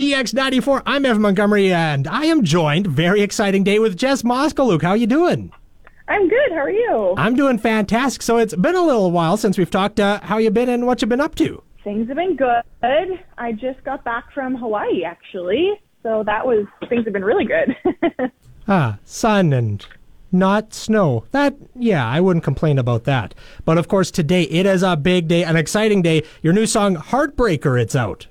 EX94, I'm Evan Montgomery, and I am joined, very exciting day, with Jess Moskaluke. How you doing? I'm good. How are you? I'm doing fantastic. So it's been a little while since we've talked. Uh, how you been and what you've been up to? Things have been good. I just got back from Hawaii, actually. So that was, things have been really good. Ah, sun and not snow. That, yeah, I wouldn't complain about that. But of course, today it is a big day, an exciting day. Your new song, Heartbreaker, it's out.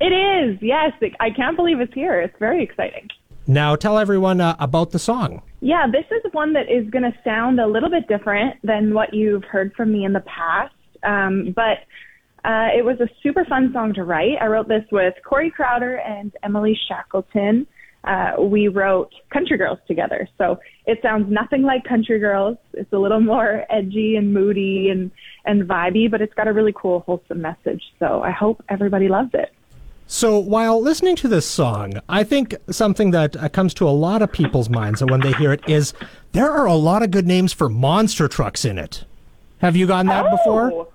It is. Yes. I can't believe it's here. It's very exciting. Now tell everyone uh, about the song. Yeah, this is one that is going to sound a little bit different than what you've heard from me in the past. Um, but uh, it was a super fun song to write. I wrote this with Corey Crowder and Emily Shackleton. Uh, we wrote Country Girls together. So it sounds nothing like Country Girls. It's a little more edgy and moody and, and vibey, but it's got a really cool, wholesome message. So I hope everybody loves it. So while listening to this song, I think something that uh, comes to a lot of people's minds when they hear it is there are a lot of good names for monster trucks in it. Have you gotten that before? Oh,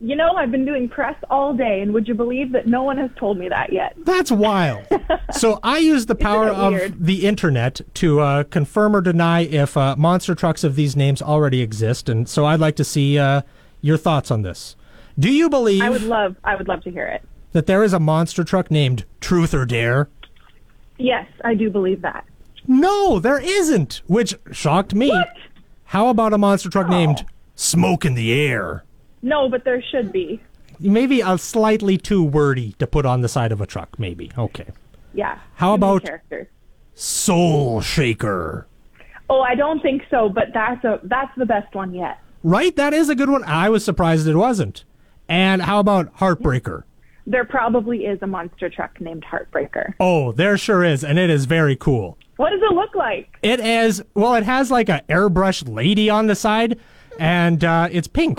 You know, I've been doing press all day, and would you believe that no one has told me that yet? That's wild. so I use the power of weird? the internet to uh, confirm or deny if uh, monster trucks of these names already exist, and so I'd like to see uh, your thoughts on this. Do you believe I would love, I would love to hear it. That there is a monster truck named Truth or Dare? Yes, I do believe that. No, there isn't, which shocked me. What? How about a monster truck named Smoke in the Air? No, but there should be. Maybe a slightly too wordy to put on the side of a truck, maybe. Okay. Yeah. How about- characters? Soul Shaker. Oh, I don't think so, but that's a that's the best one yet. Right? That is a good one. I was surprised it wasn't. And how about Heartbreaker? There probably is a monster truck named Heartbreaker. Oh, there sure is, and it is very cool. What does it look like? It is, well, it has like an airbrush lady on the side, and uh, it's pink.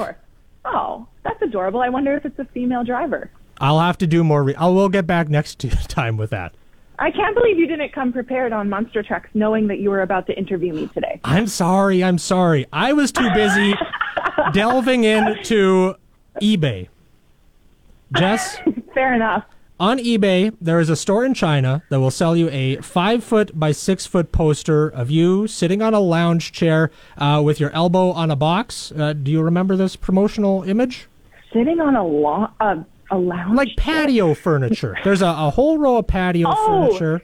Oh, that's adorable. I wonder if it's a female driver. I'll have to do more. Re- I will get back next time with that. I can't believe you didn't come prepared on monster trucks, knowing that you were about to interview me today. I'm sorry. I'm sorry. I was too busy delving into eBay. Jess, Fair enough. on eBay, there is a store in China that will sell you a five foot by six foot poster of you sitting on a lounge chair uh, with your elbow on a box. Uh, do you remember this promotional image? Sitting on a lawn, uh, a lounge. Like patio furniture. There's a, a whole row of patio Oh. furniture.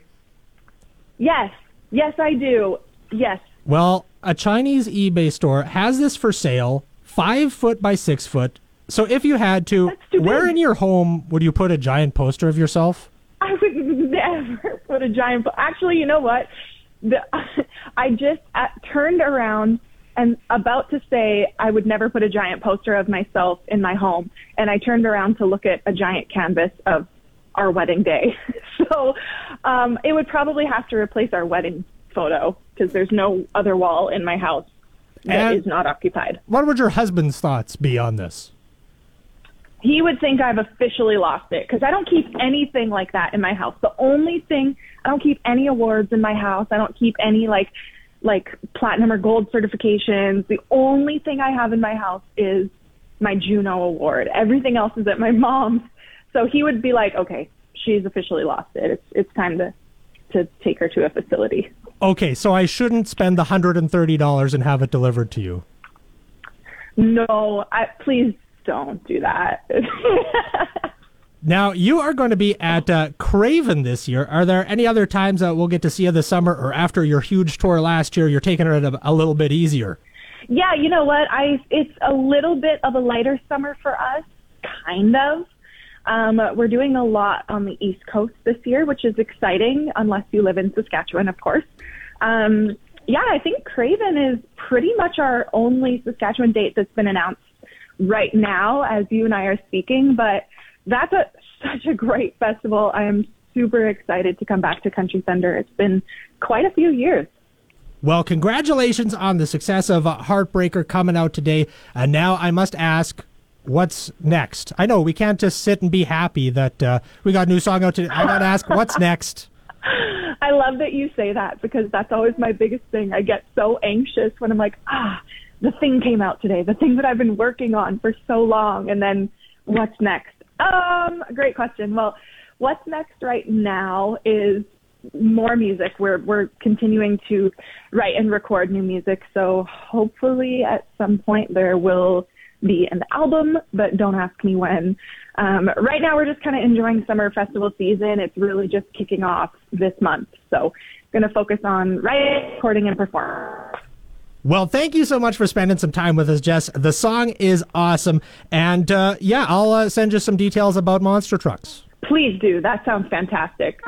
Yes, yes, I do. Yes. Well, a Chinese eBay store has this for sale, five foot by six foot. So if you had to, where in your home would you put a giant poster of yourself? I would never put a giant. Actually, you know what? The, I just uh, turned around and about to say I would never put a giant poster of myself in my home, and I turned around to look at a giant canvas of our wedding day. so um, it would probably have to replace our wedding photo because there's no other wall in my house that is And- not occupied. What would your husband's thoughts be on this? He would think I've officially lost it because I don't keep anything like that in my house. The only thing I don't keep any awards in my house. I don't keep any like like platinum or gold certifications. The only thing I have in my house is my Juno award. Everything else is at my mom's. So he would be like, "Okay, she's officially lost it. It's it's time to to take her to a facility." Okay, so I shouldn't spend the hundred and thirty dollars and have it delivered to you. No, I please don't do that. Now you are going to be at uh, Craven this year. Are there any other times that we'll get to see you this summer, or after your huge tour last year, you're taking it a, a little bit easier? Yeah, you know what? I it's a little bit of a lighter summer for us, kind of. Um, we're doing a lot on the East Coast this year, which is exciting, unless you live in Saskatchewan, of course. Um, yeah, I think Craven is pretty much our only Saskatchewan date that's been announced right now as you and I are speaking, but that's a, such a great festival. I am super excited to come back to Country Thunder. It's been quite a few years. Well, congratulations on the success of Heartbreaker coming out today. And now I must ask, what's next? I know we can't just sit and be happy that uh, we got a new song out today. I got to ask, what's next? I love that you say that because that's always my biggest thing. I get so anxious when I'm like, ah, the thing came out today, the thing that I've been working on for so long, and then what's next? Um, great question. Well, what's next right now is more music. We're we're continuing to write and record new music. So hopefully at some point there will be an album, but don't ask me when. Um, right now we're just kind of enjoying summer festival season. It's really just kicking off this month. So going to focus on writing, recording, and performing. Well, thank you so much for spending some time with us, Jess. The song is awesome. And uh, yeah, I'll uh, send you some details about Monster Trucks. Please do. That sounds fantastic.